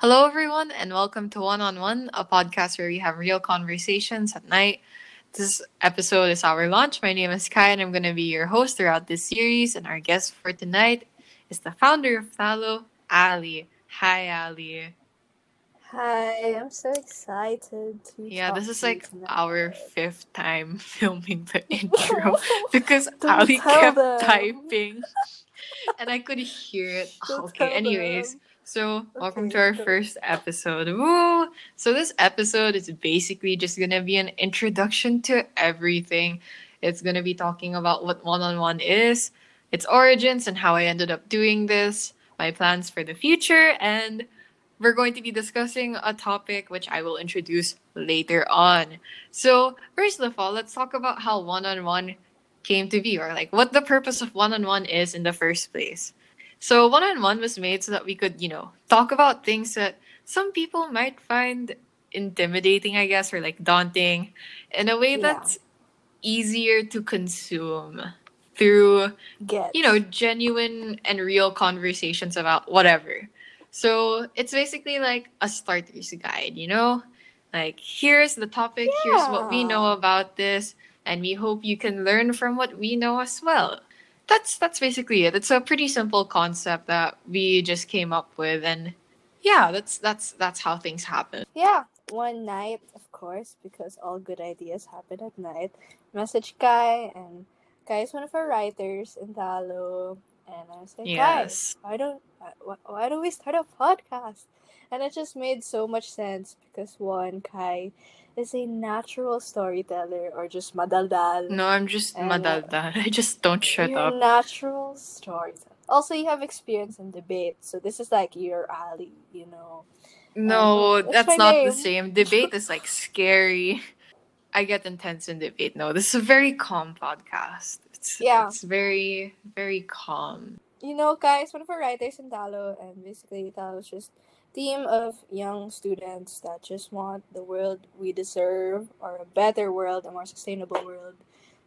Hello, everyone, and welcome to One on One, a podcast where we have real conversations at night. This episode is our launch. My name is Kai, and I'm going to be your host throughout this series. And our guest for tonight is the founder of Thallo, Ali. Hi, Ali. Hi, I'm so excited to. Yeah, this is like tonight. our fifth time filming the intro because Don't Ali kept them. typing and I could hear it. Don't okay, anyways. them. So, welcome to our first episode. Woo! So, this episode is basically just gonna be an introduction to everything. It's gonna be talking about what one on one is, its origins, and how I ended up doing this, my plans for the future, and we're going to be discussing a topic which I will introduce later on. So, first of all, let's talk about how one on one came to be, or like what the purpose of one on one is in the first place. So, one on one was made so that we could, you know, talk about things that some people might find intimidating, I guess, or like daunting in a way Yeah. that's easier to consume through Get. you know, genuine and real conversations about whatever. So it's basically like a starter's guide, you know? Like, here's the topic, here's what we know about this, and we hope you can learn from what we know as well. That's that's basically it. It's a pretty simple concept that we just came up with and yeah, that's that's that's how things happen. Yeah, one night, of course, because all good ideas happen at night. Message Kai, and Kai is one of our writers in Thallo, and I was like, Yes. Kai, why don't why, why don't we start a podcast? And it just made so much sense because one, Kai is a natural storyteller or just madaldal. No, I'm just And, uh. I just don't shut up. natural storyteller. Also, you have experience in debate, so this is like your alley, you know. No, Um, that's not the same. Debate is like scary. I get intense in debate. No, this is a very calm podcast. It's Yeah. it's very very calm. You know, guys, one of our writers in Thallo, and basically Thallo is just team of young students that just want the world we deserve, or a better world, a more sustainable world.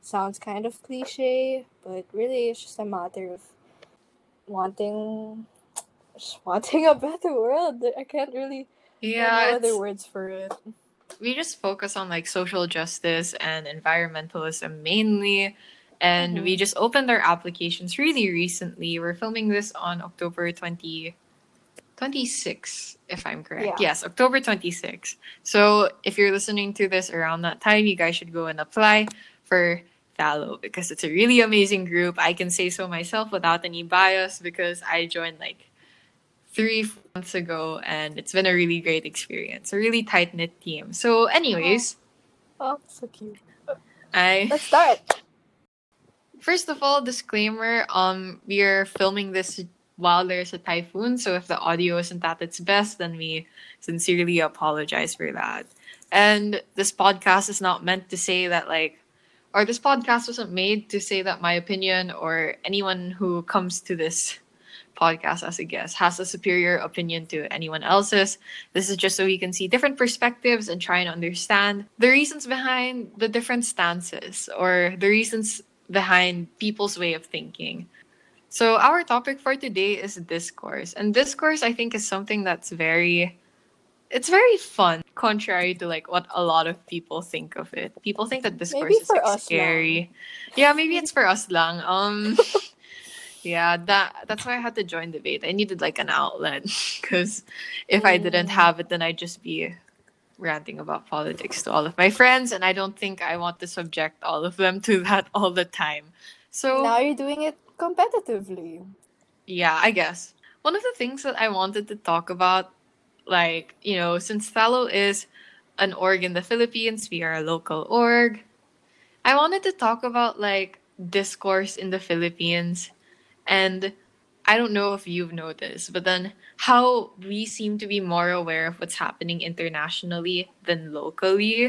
Sounds kind of cliche, but really it's just a matter of wanting, just wanting a better world. I can't really Yeah, no other words for it. we just focus on like social justice and environmentalism mainly. And we Mhm. just opened our applications really recently. We're filming this on October 20, 26, if I'm correct. Yeah. Yes, October 26. So if you're listening to this around that time, you guys should go and apply for Thallo because it's a really amazing group. I can say so myself without any bias because I joined like three months ago and it's been a really great experience. A really tight knit team. So, anyways, Oh, so cute. I Let's start. First of all, disclaimer, um, we are filming this while there's a typhoon, so if the audio isn't at its best, then we sincerely apologize for that. And this podcast is not meant to say that like or this podcast wasn't made to say that my opinion or anyone who comes to this podcast as a guest has a superior opinion to anyone else's. This is just so we can see different perspectives and try and understand the reasons behind the different stances or the reasons behind people's way of thinking. So, our topic for today is discourse. And discourse, I think, is something that's very. It's very fun, contrary to like what a lot of people think of it. People think that discourse Maybe is like, scary. Yeah, maybe it's for us lang. Um, yeah, that that's why I had to join debate. I needed like an outlet because if I didn't Mm. have it, then I'd just be ranting about politics to all of my friends, and I don't think I want to subject all of them to that all the time. So Now you're doing it competitively. yeah, I guess. One of the things that I wanted to talk about, like, you know, since Thallo is an org in the Philippines, we are a local org. I wanted to talk about like discourse in the Philippines and I don't know if you've noticed, but then how we seem to be more aware of what's happening internationally than locally.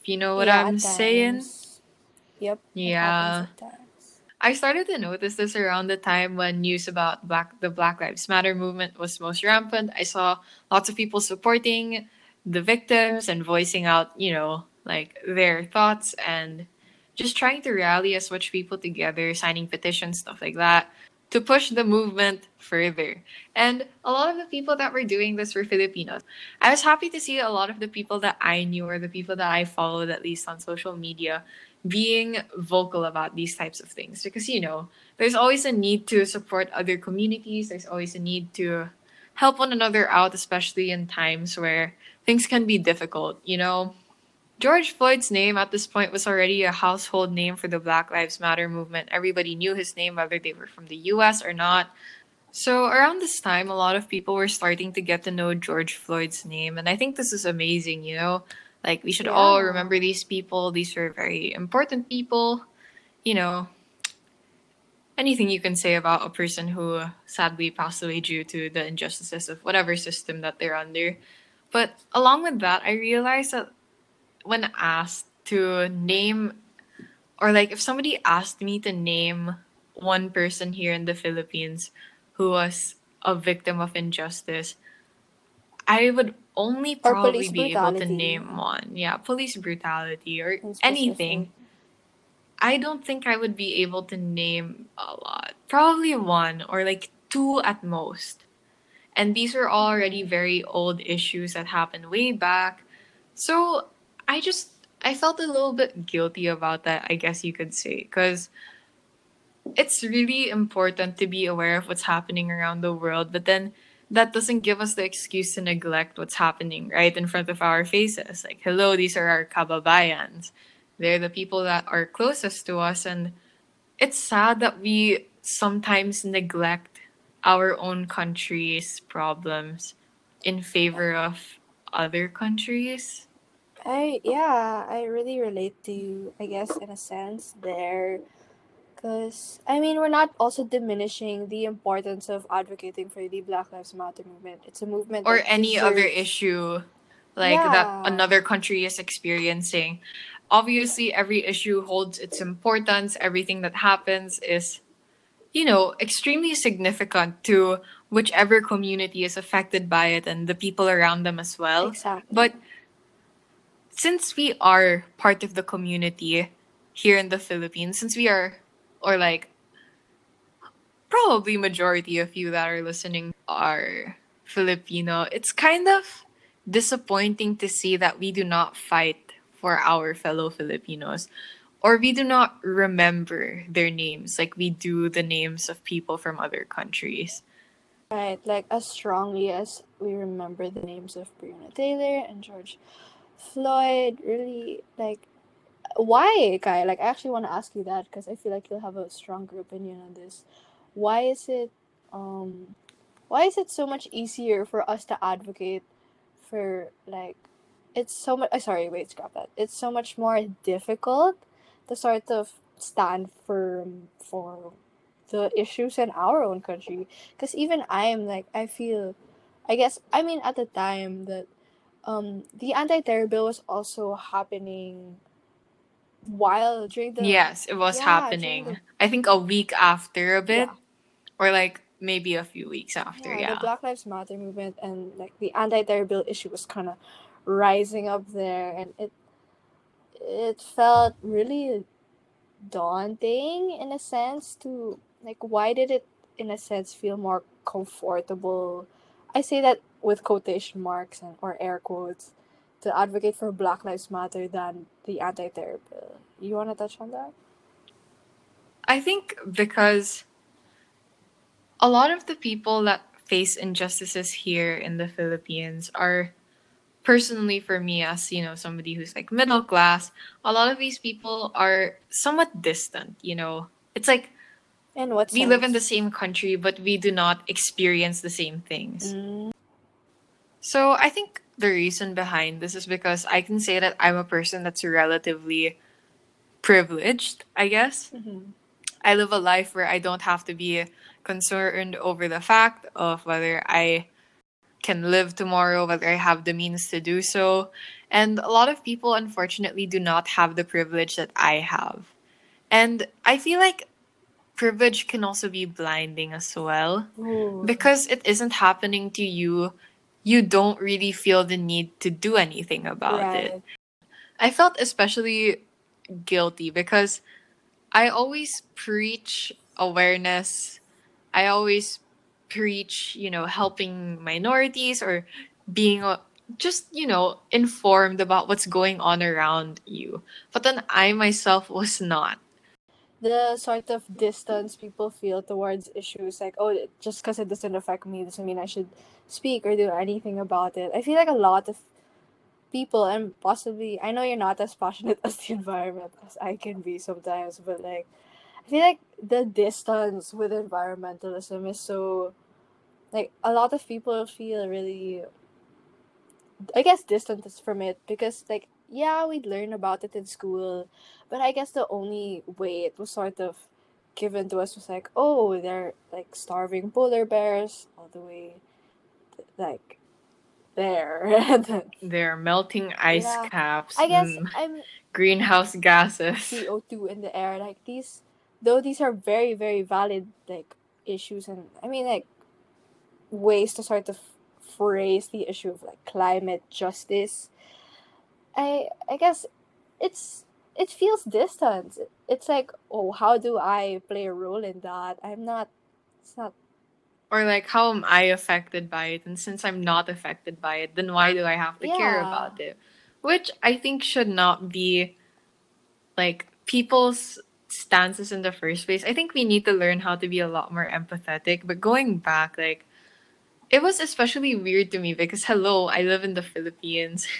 If you know what Yeah, I'm saying? Yep. Yeah. I started to notice this around the time when news about Black the Black Lives Matter movement was most rampant. I saw lots of people supporting the victims and voicing out, you know, like their thoughts and just trying to rally as much people together, signing petitions, stuff like that. to push the movement further. And a lot of the people that were doing this were Filipinos. I was happy to see a lot of the people that I knew or the people that I followed, at least on social media, being vocal about these types of things. Because, you know, there's always a need to support other communities, there's always a need to help one another out, especially in times where things can be difficult, you know? George Floyd's name at this point was already a household name for the Black Lives Matter movement. Everybody knew his name, whether they were from the US or not. So, around this time, a lot of people were starting to get to know George Floyd's name. And I think this is amazing, you know? Like, we should Yeah. all remember these people. These are very important people. You know, anything you can say about a person who sadly passed away due to the injustices of whatever system that they're under. But along with that, I realized that when asked to name, or like if somebody asked me to name one person here in the Philippines who was a victim of injustice, I would only probably be able to name one. Yeah, police brutality or anything. I don't think I would be able to name a lot. Probably one or like two at most. And these are already very old issues that happened way back. So I just I felt a little bit guilty about that, I guess you could say, because it's really important to be aware of what's happening around the world, but then that doesn't give us the excuse to neglect what's happening right in front of our faces. Like, hello, these are our kababayans. They're the people that are closest to us, and it's sad that we sometimes neglect our own country's problems in favor of other countries. I yeah, I really relate to I guess, in a sense there. Because, I mean, we're not also diminishing the importance of advocating for the Black Lives Matter movement. It's a movement or any other issue like Yeah. that another country is experiencing. Obviously, every issue holds its importance. Everything that happens is, you know, extremely significant to whichever community is affected by it and the people around them as well. Exactly. But since we are part of the community here in the Philippines, since we are, or like, probably majority of you that are listening are Filipino, it's kind of disappointing to see that we do not fight for our fellow Filipinos or we do not remember their names. Like we do the names of people from other countries. Right, like as strongly as we remember the names of Breonna Taylor and George Floyd, really, like, why, Kai? Like, I actually want to ask you that because I feel like you'll have a stronger opinion on this. Why is it, um, why is it so much easier for us to advocate for like, it's so much. Uh, sorry, wait, scrap that. It's so much more difficult to sort of stand firm for the issues in our own country because even i'm like i feel i guess i mean at the time that um the anti-terror bill was also happening while during the yes, it was yeah, happening. during I think a week after a bit Yeah. or like maybe a few weeks after, yeah, yeah. the black lives matter movement and like the anti-terror bill issue was kind of rising up there and it it felt really daunting in a sense to like why did it in a sense feel more comfortable i say that with quotation marks and or air quotes to advocate for black lives matter than the anti-terror bill you want to touch on that? I think because a lot of the people that face injustices here in the Philippines are personally for me as you know somebody who's like middle class a lot of these people are somewhat distant you know? It's like and what we live in the same country but we do not experience the same things. Mm, so i think the reason behind this is because i can say that i'm a person that's relatively privileged i guess mhm. I live a life where I don't have to be concerned over the fact of whether I can live tomorrow, whether I have the means to do so. And a lot of people, unfortunately, do not have the privilege that I have. And I feel like privilege can also be blinding as well. Ooh. Because it isn't happening to you, you don't really feel the need to do anything about it. I felt especially guilty because I always preach awareness I always preach, you know, helping minorities or being a, just, you know, informed about what's going on around you. But then I myself was not. The sort of distance people feel towards issues, like, oh, just because it doesn't affect me doesn't mean I should speak or do anything about it. I feel like a lot of people, and possibly, I know you're not as passionate as the environment as I can be sometimes, but like, I feel like the distance with environmentalism is so like a lot of people feel really I guess distant from it because like yeah, we'd learn about it in school, but I guess the only way it was sort of given to us was like, oh, they're like starving polar bears all the way like there. they're melting ice yeah. caps. I guess I'm greenhouse gases. CO2 in the air. Like these though these are very, very valid like issues and I mean like ways to sort of phrase the issue of like climate justice i i guess it's it feels distant it's like oh how do i play a role in that? I'm not it's not or like how am i affected by it? And since i'm not affected by it then why do i have to yeah. care about it? Which i think should not be like people's stances in the first place. I think we need to learn how to be a lot more empathetic. But going back like it was especially weird to me because hello, I live in the Philippines.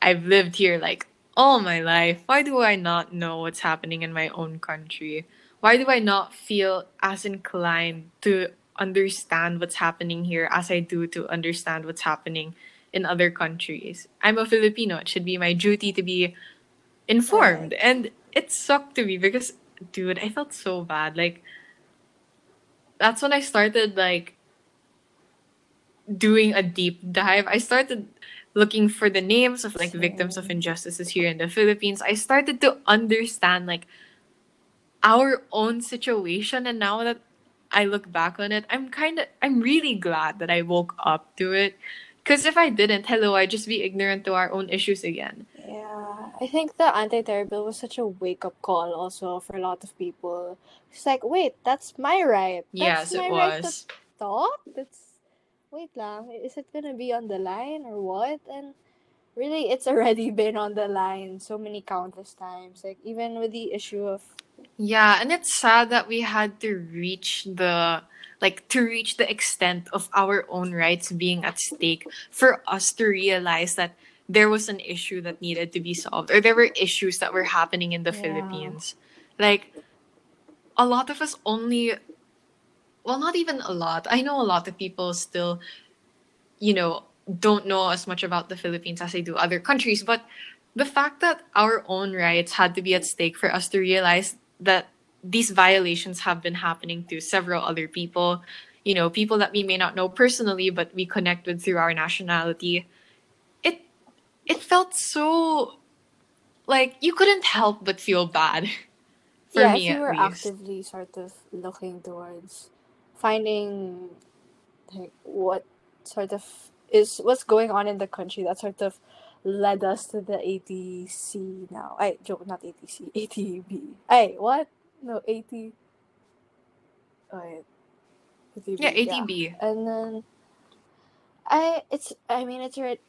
I've lived here like all my life. Why do I not know what's happening in my own country? Why do I not feel as inclined to understand what's happening here as I do to understand what's happening in other countries? I'm a Filipino. It should be my duty to be informed. Right. And it sucked to me because dude, I felt so bad. Like that's when I started like doing a deep dive, I started looking for the names of like victims of injustices here in the Philippines. I started to understand like our own situation and now that I look back on it, I'm kind of I'm really glad that I woke up to it. Cuz if I didn't, hello, I'd just be ignorant to our own issues again. Yeah. I think the anti-terror bill was such a wake-up call also for a lot of people. It's like, wait, that's my right. That's yes, my it right was. To talk. That's wait lang, is it gonna be on the line or what? And really, it's already been on the line so many countless times. Like even with the issue of yeah, and it's sad that we had to reach the like to reach the extent of our own rights being at stake for us to realize that there was an issue that needed to be solved or there were issues that were happening in the yeah. Philippines. Like a lot of us only well, not even a lot. I know a lot of people still, you know, don't know as much about the Philippines as they do other countries. But the fact that our own rights had to be at stake for us to realize that these violations have been happening to several other people, you know, people that we may not know personally, but we connect with through our nationality. It it felt so like you couldn't help but feel bad. For yeah, me, if you were least. actively sort of looking towards finding like what sort of is what's going on in the country that sort of led us to the ATC now. I joke, not ATC, ATB. Hey, what? No, AT. Oh, wait. ATB, yeah, ATB. Yeah. And then I, it's, I mean, it's right.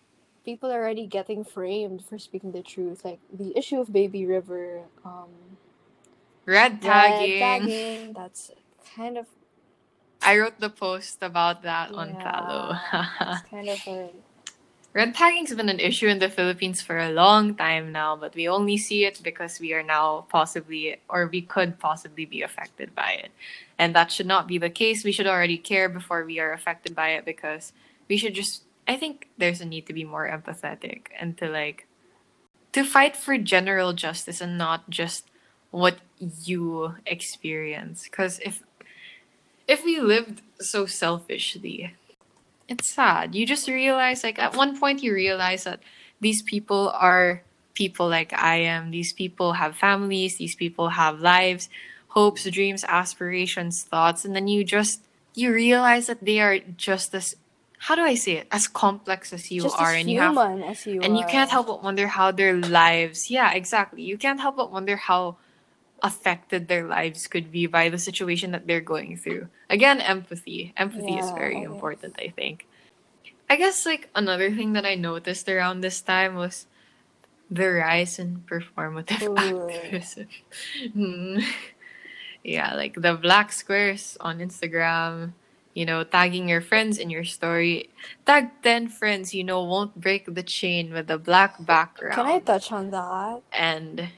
People are already getting framed for speaking the truth. Like the issue of Baby River, um, red tagging. Red tagging. That's kind of I wrote the post about that on Thallo. it's kind of a Red tagging's been an issue in the Philippines for a long time now, but we only see it because we are now possibly, or we could possibly be affected by it. And that should not be the case. We should already care before we are affected by it because we should just, I think there's a need to be more empathetic and to like, to fight for general justice and not just what you experience. Because if if we lived so selfishly, it's sad. You just realize, like, at one point, you realize that these people are people like I am. These people have families, these people have lives, hopes, dreams, aspirations, thoughts. And then you just, you realize that they are just as how do I say it? As complex as you just are, and you have, you are. and are. you can't help but wonder how their lives. Yeah, exactly. You can't help but wonder how affected their lives could be by the situation that they're going through. Again, empathy. Empathy is very important, I think. I guess like another thing that I noticed around this time was the rise in performative Ooh. activism. Hmm. yeah, like the black squares on Instagram, you know, tagging your friends in your story. Tag 10 friends, you know, won't break the chain with a black background. Can I touch on that? and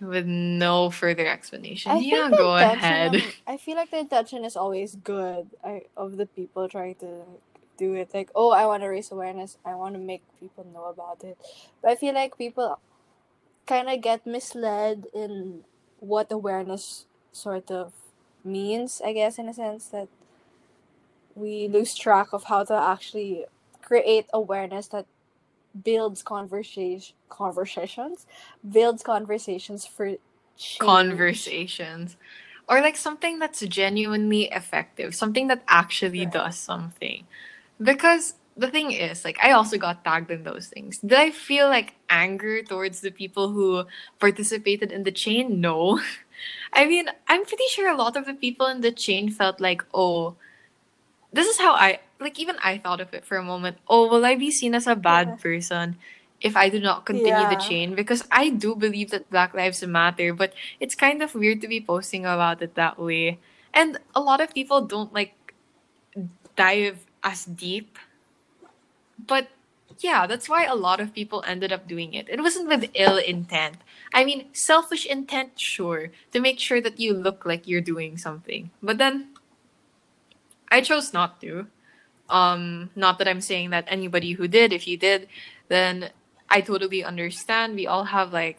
with no further explanation. I yeah, go ahead. I feel like the intention is always good I, of the people trying to like, do it. Like, oh, I want to raise awareness. I want to make people know about it. But I feel like people kind of get misled in what awareness sort of means, I guess, in a sense that we lose track of how to actually create awareness that builds conversation conversations builds conversations for change. Conversations. Or like something that's genuinely effective, something that actually Right. does something. Because the thing is, like, I also got tagged in those things. Did I feel like anger towards the people who participated in the chain? No. I mean, I'm pretty sure a lot of the people in the chain felt like, oh, this is how I, like, even I thought of it for a moment. Oh, will I be seen as a bad Yeah. person if I do not continue the chain? Because I do believe that Black Lives Matter, but it's kind of weird to be posting about it that way. And a lot of people don't, like, dive as deep. But yeah, that's why a lot of people ended up doing it. It wasn't with ill intent. I mean, selfish intent, sure, to make sure that you look like you're doing something. But then I chose not to. Um, not that I'm saying that anybody who did, if you did, then I totally understand. We all have like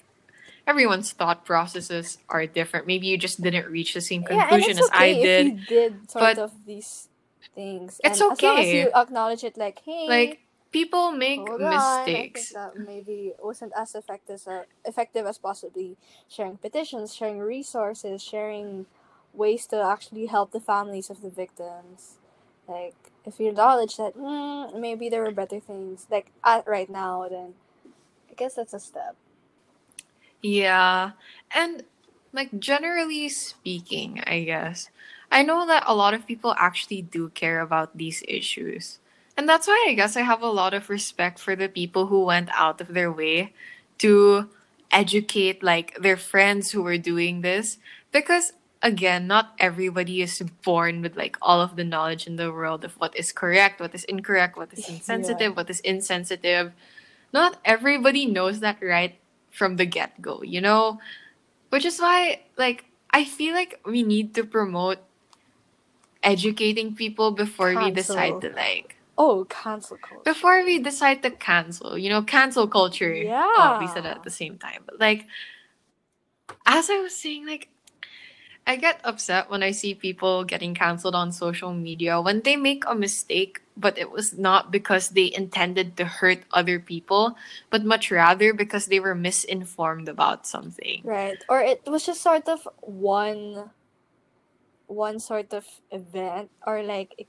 everyone's thought processes are different. Maybe you just didn't reach the same Yeah, and conclusion it's as I okay did. if you did sort but of these things. it's and As long as you acknowledge it, like, hey, Like people make hold on. I mistakes. think that maybe wasn't as effective as effective as possibly sharing petitions, sharing resources, sharing ways to actually help the families of the victims. Like, if you acknowledge that mm, maybe there were better things, like at right now, then I guess that's a step. Yeah. And like generally speaking, I guess, I know that a lot of people actually do care about these issues. And that's why I guess I have a lot of respect for the people who went out of their way to educate like their friends who were doing this because again, not everybody is born with like all of the knowledge in the world of what is correct, what is incorrect, what is Yeah. insensitive, what is insensitive. Not everybody knows that right from the get go, you know? Which is why, like, I feel like we need to promote educating people before we decide to, like, Oh, cancel culture. before we decide to cancel, you know, cancel culture. Oh, we said it at the same time. But, like, as I was saying, like, I get upset when I see people getting canceled on social media when they make a mistake, but it was not because they intended to hurt other people, but much rather because they were misinformed about something. Right. Or it was just sort of one one sort of event or like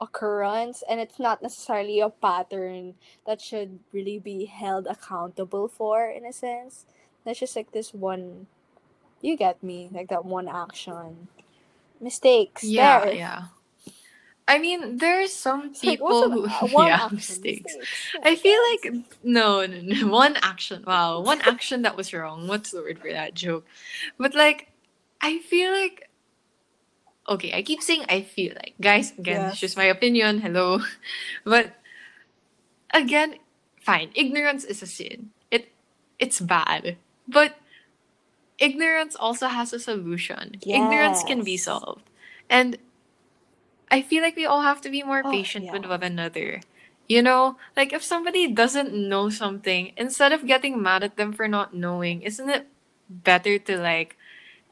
occurrence and it's not necessarily a pattern that should really be held accountable for in a sense. That's just like this one you get me, like that one action. Mistakes. Yeah, there. yeah. I mean, there's some It's like, what's people who one yeah, action? mistakes. Mistakes. I feel like no, no, no, one action. Wow, one action that was wrong. What's the word for that joke? But like, I feel like. Okay, I keep saying I feel like, guys. Again, it's just my opinion. Hello, but again, fine. Ignorance is a sin. It, it's bad. But ignorance also has a solution. Ignorance can be solved, and I feel like we all have to be more Oh, patient with one another. You know, like if somebody doesn't know something, instead of getting mad at them for not knowing, isn't it better to like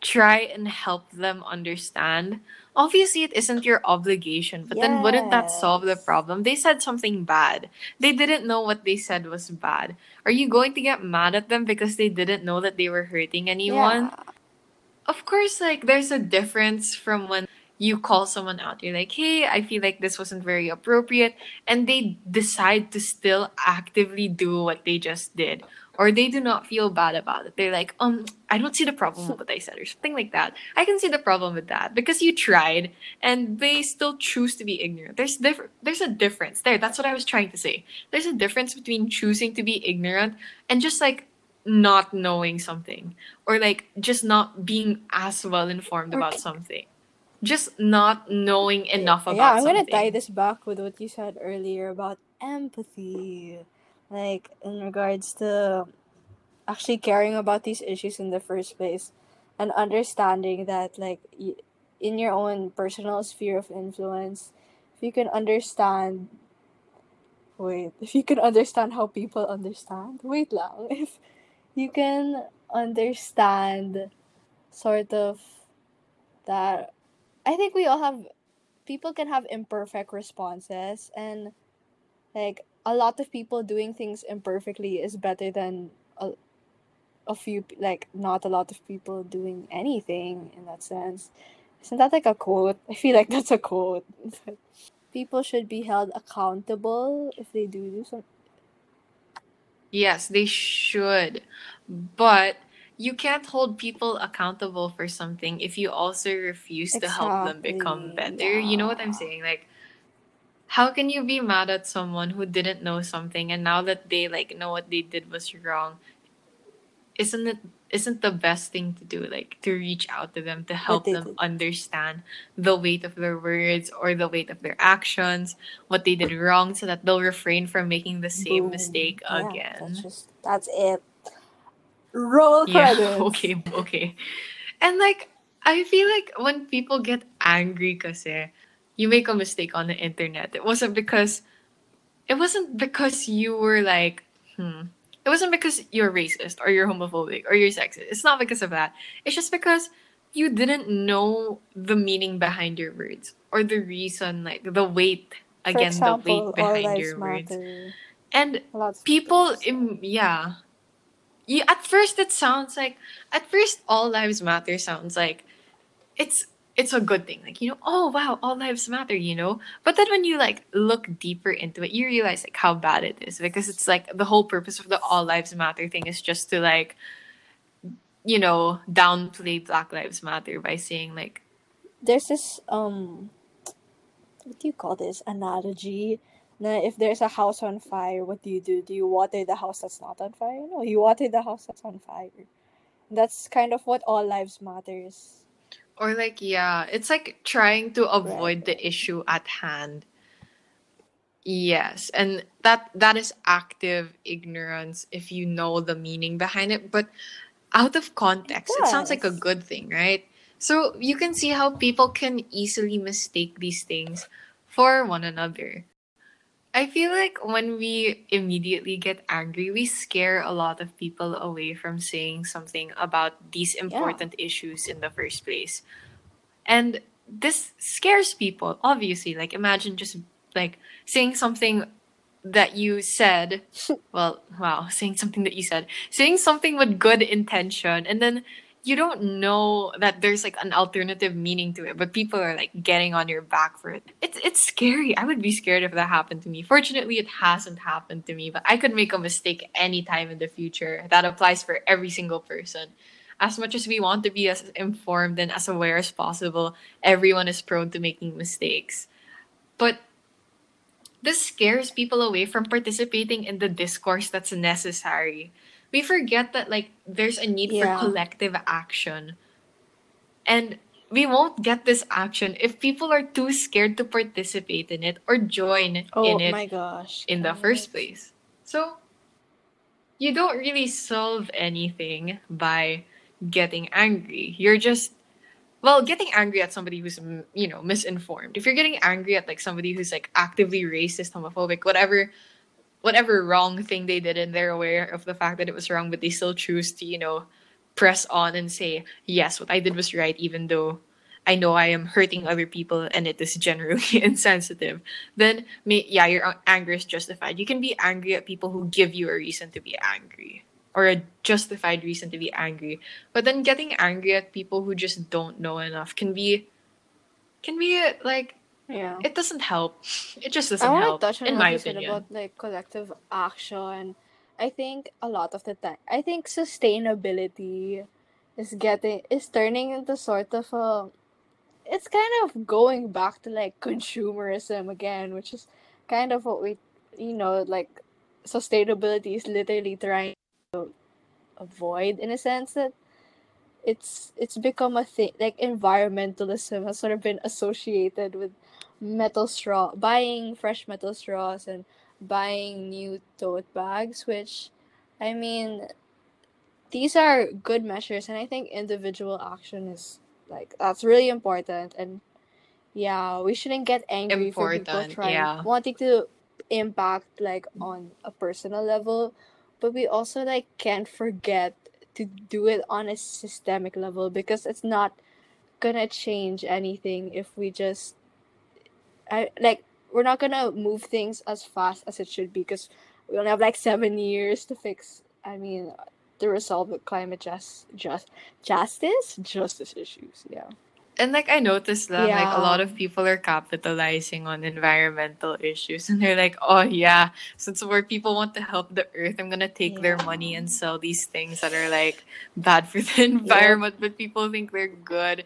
try and help them understand? Obviously, it isn't your obligation, but then wouldn't that solve the problem? They said something bad. They didn't know what they said was bad. Are you going to get mad at them because they didn't know that they were hurting anyone? Yeah. of course, like there's a difference from when you call someone out. You're like, hey, I feel like this wasn't very appropriate. And they decide to still actively do what they just did. or they do not feel bad about it. They're like, um, I don't see the problem with what I said, or something like that. I can see the problem with that because you tried, and they still choose to be ignorant. There's different. There's a difference there. That's what I was trying to say. There's a difference between choosing to be ignorant and just like not knowing something, or like just not being as well informed Or about something. Just not knowing enough about yeah, I'm something. gonna tie this back with what you said earlier about empathy, like in regards to actually caring about these issues in the first place, and understanding that like y- in your own personal sphere of influence, if you can understand, wait, if you can understand how people understand, wait lang, if you can understand sort of that I think we all have people can have imperfect responses and like a lot of people doing things imperfectly is better than a, a few like not a lot of people doing anything in that sense. Isn't that like a quote? I feel like that's a quote. People should be held accountable if they do do something Yes, they should. But you can't hold people accountable for something if you also refuse to help them become Exactly, better. You know what I'm saying? Like, how can you be mad at someone who didn't know something and now that they like know what they did was wrong? Isn't it isn't the best thing to do like to reach out to them to help them did. understand the weight of their words or the weight of their actions, what they did wrong so that they'll refrain from making the same Boom. mistake Yeah, again. that's just that's it roll Yeah, credits okay, okay. And like, I feel like when people get angry kasi, you make a mistake on the internet. It wasn't because, it wasn't because you were like, hmm. It wasn't because you're racist or you're homophobic or you're sexist. It's not because of that. It's just because you didn't know the meaning behind your words or the reason, like the weight, again, example the weight behind your words. matter And lots people im- yeah you, at first it sounds like at first all lives matter sounds like it's it's a good thing. Like you know oh wow all lives matter you know? But then when you like look deeper into it you realize like how bad it is. Because it's like the whole purpose of the all lives matter thing is just to like you know downplay black lives matter by saying like there's this um what do you call this analogy na if there's a house on fire what do you do? Do you water the house that's not on fire? No you water the house that's on fire. That's kind of what all lives matters. Or like yeah it's like trying to right avoid the issue at hand. Yes, and that that is active ignorance if you know the meaning behind it, but out of context, it sounds like a good thing, right? So you can see how people can easily mistake these things for one another. I feel like when we immediately get angry, we scare a lot of people away from saying something about these yeah important issues in the first place. And this scares people, obviously. Like, imagine just like saying something that you said. Well, wow, saying something that you said, saying something with good intention, and then you don't know that there's like an alternative meaning to it, but people are like getting on your back for it. It's it's scary. I would be scared if that happened to me. Fortunately, it hasn't happened to me, but I could make a mistake anytime in the future. That applies for every single person as much as we want to be as informed and as aware as possible, everyone is prone to making mistakes. But this scares people away from participating in the discourse that's necessary. We forget that like there's a need for collective action. And we won't get this action if people are too scared to participate in it or join oh in oh it my gosh in the first place. So you don't really solve anything by getting angry. You're just well, getting angry at somebody who's you know misinformed. If you're getting angry at like somebody who's like actively racist, homophobic, whatever whatever wrong thing they did and they're aware of the fact that it was wrong, but they still choose to, you know, press on and say, yes, what I did was right, even though I know I am hurting other people and it is generally insensitive, then yeah, your anger is justified. You can be angry at people who give you a reason to be angry or a justified reason to be angry. But then getting angry at people who just don't know enough can be can be like yeah it doesn't help. It just doesn't want to help touch on in what my you said opinion. about like collective action I think a lot of the time, I think sustainability is getting is turning into sort of a. It's kind of going back to like consumerism again, which is kind of what we, you know, like sustainability is literally trying to avoid in a sense that it's it's become a thing like environmentalism has sort of been associated with metal straw buying fresh metal straws and buying new tote bags which i mean these are good measures and i think individual action is like that's really important and yeah we shouldn't get angry for people trying yeah. wanting to impact like on a personal level but we also like can't forget to do it on a systemic level because it's not gonna change anything if we just I like we're not gonna move things as fast as it should be because we only have like seven years to fix. I mean, to resolve the climate just just justice justice issues. Yeah. And like I noticed that like a lot of people are capitalizing on environmental issues and they're like, oh yeah, since where people want to help the earth, I'm gonna take their money and sell these things that are like bad for the environment, but people think they're good.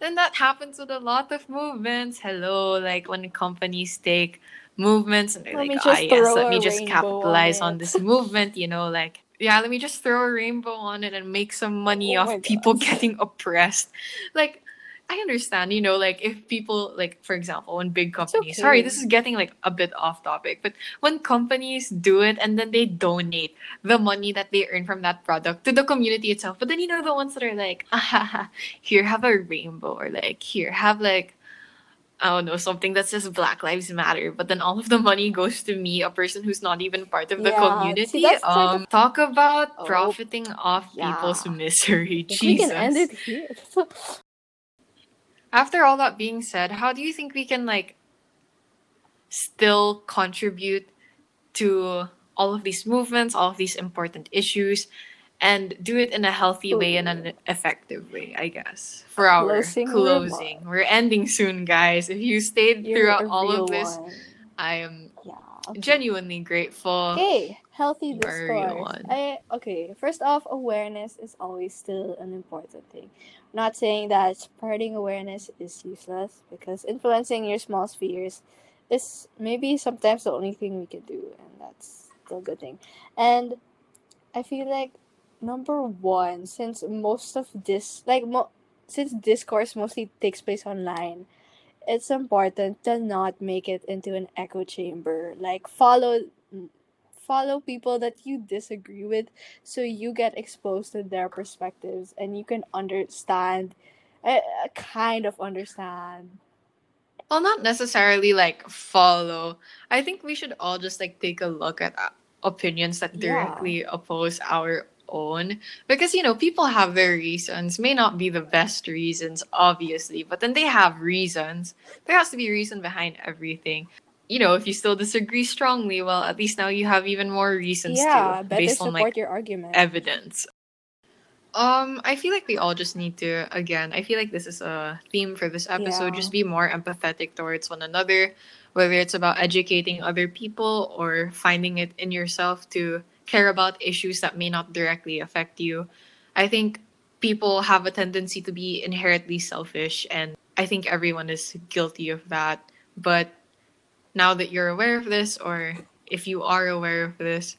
And that happens with a lot of movements. Hello, like when companies take movements and they're Let like, ah just yes, let me just rainbow on capitalize on this movement, you know, like yeah, let me just throw a rainbow on it and make some money Oh off people god. getting oppressed. Like I understand, you know, like if people like for example, when big companies sorry, this is getting like a bit off topic, but when companies do it and then they donate the money that they earn from that product to the community itself. But then you know the ones that are like, ah, here have a rainbow or like here have like I don't know, something that says Black Lives Matter, but then all of the money goes to me, a person who's not even part of the Yeah. See, community. that's sort of Um, talk about oh profiting off people's misery. Think we can end Jesus. it here. After all that being said, how do you think we can like still contribute to all of these movements, all of these important issues, and do it in a healthy way and an effective way, I guess. For our Closing closing. remark. We're ending soon, guys. If you stayed You're throughout all of this, one. I am Yeah. Okay. genuinely grateful. Okay, healthy You are a real discourse. I okay. First off, awareness is always still an important thing. Not saying that spreading awareness is useless because influencing your small spheres is maybe sometimes the only thing we can do, and that's still a good thing. And I feel like number one, since most of this, like, mo- since discourse mostly takes place online, it's important to not make it into an echo chamber. Like, follow follow people that you disagree with so you get exposed to their perspectives and you can understand uh, kind of understand. Well, not necessarily like follow. I think we should all just like take a look at uh, opinions that Yeah. directly oppose our own. Because you know people have their reasons. May not be the best reasons obviously but then they have reasons. There has to be a reason behind everything you know if you still disagree strongly well at least now you have even more reasons yeah to based on support like your argument evidence um, I feel like we all just need to again, I feel like this is a theme for this episode, Yeah. just be more empathetic towards one another, whether it's about educating other people or finding it in yourself to care about issues that may not directly affect you. I think people have a tendency to be inherently selfish and I think everyone is guilty of that. But now that you're aware of this or if you are aware of this,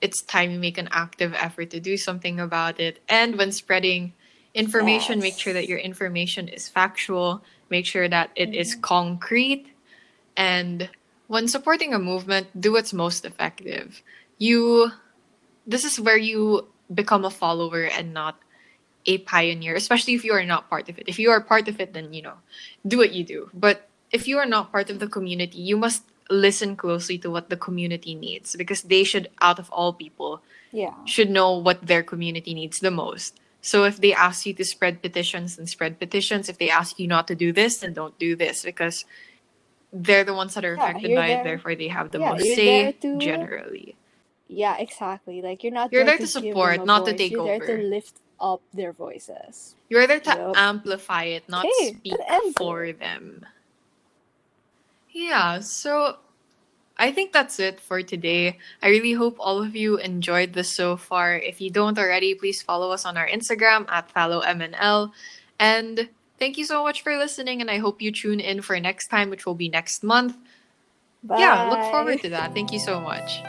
it's time you make an active effort to do something about it. And when spreading information, make sure that your information is factual, make sure that it is Mhm. concrete. And when supporting a movement, do what's most effective. You, this is where you become a follower and not a pioneer, especially if you are not part of it. If you are part of it, then, you know, do what you do. But if you are not part of the community, you must listen closely to what the community needs because they should, out of all people, yeah should know what their community needs the most. So if they ask you to spread petitions, then spread petitions. If they ask you not to do this, then don't do this because they're the ones that are Yeah, affected you're by it. Therefore, they have the yeah, most say to- generally. yeah exactly like you're not You're there there to support, not to voice. take you're there to lift up their voices You're there to Yup. amplify it, not Okay, speak for them. Yeah, so I think that's it for today. I really hope all of you enjoyed this so far. If you don't already, please follow us on our Instagram at ThalloMNL. And thank you so much for listening. And I hope you tune in for next time, which will be next month. Bye. Yeah, look forward to that. Thank you so much.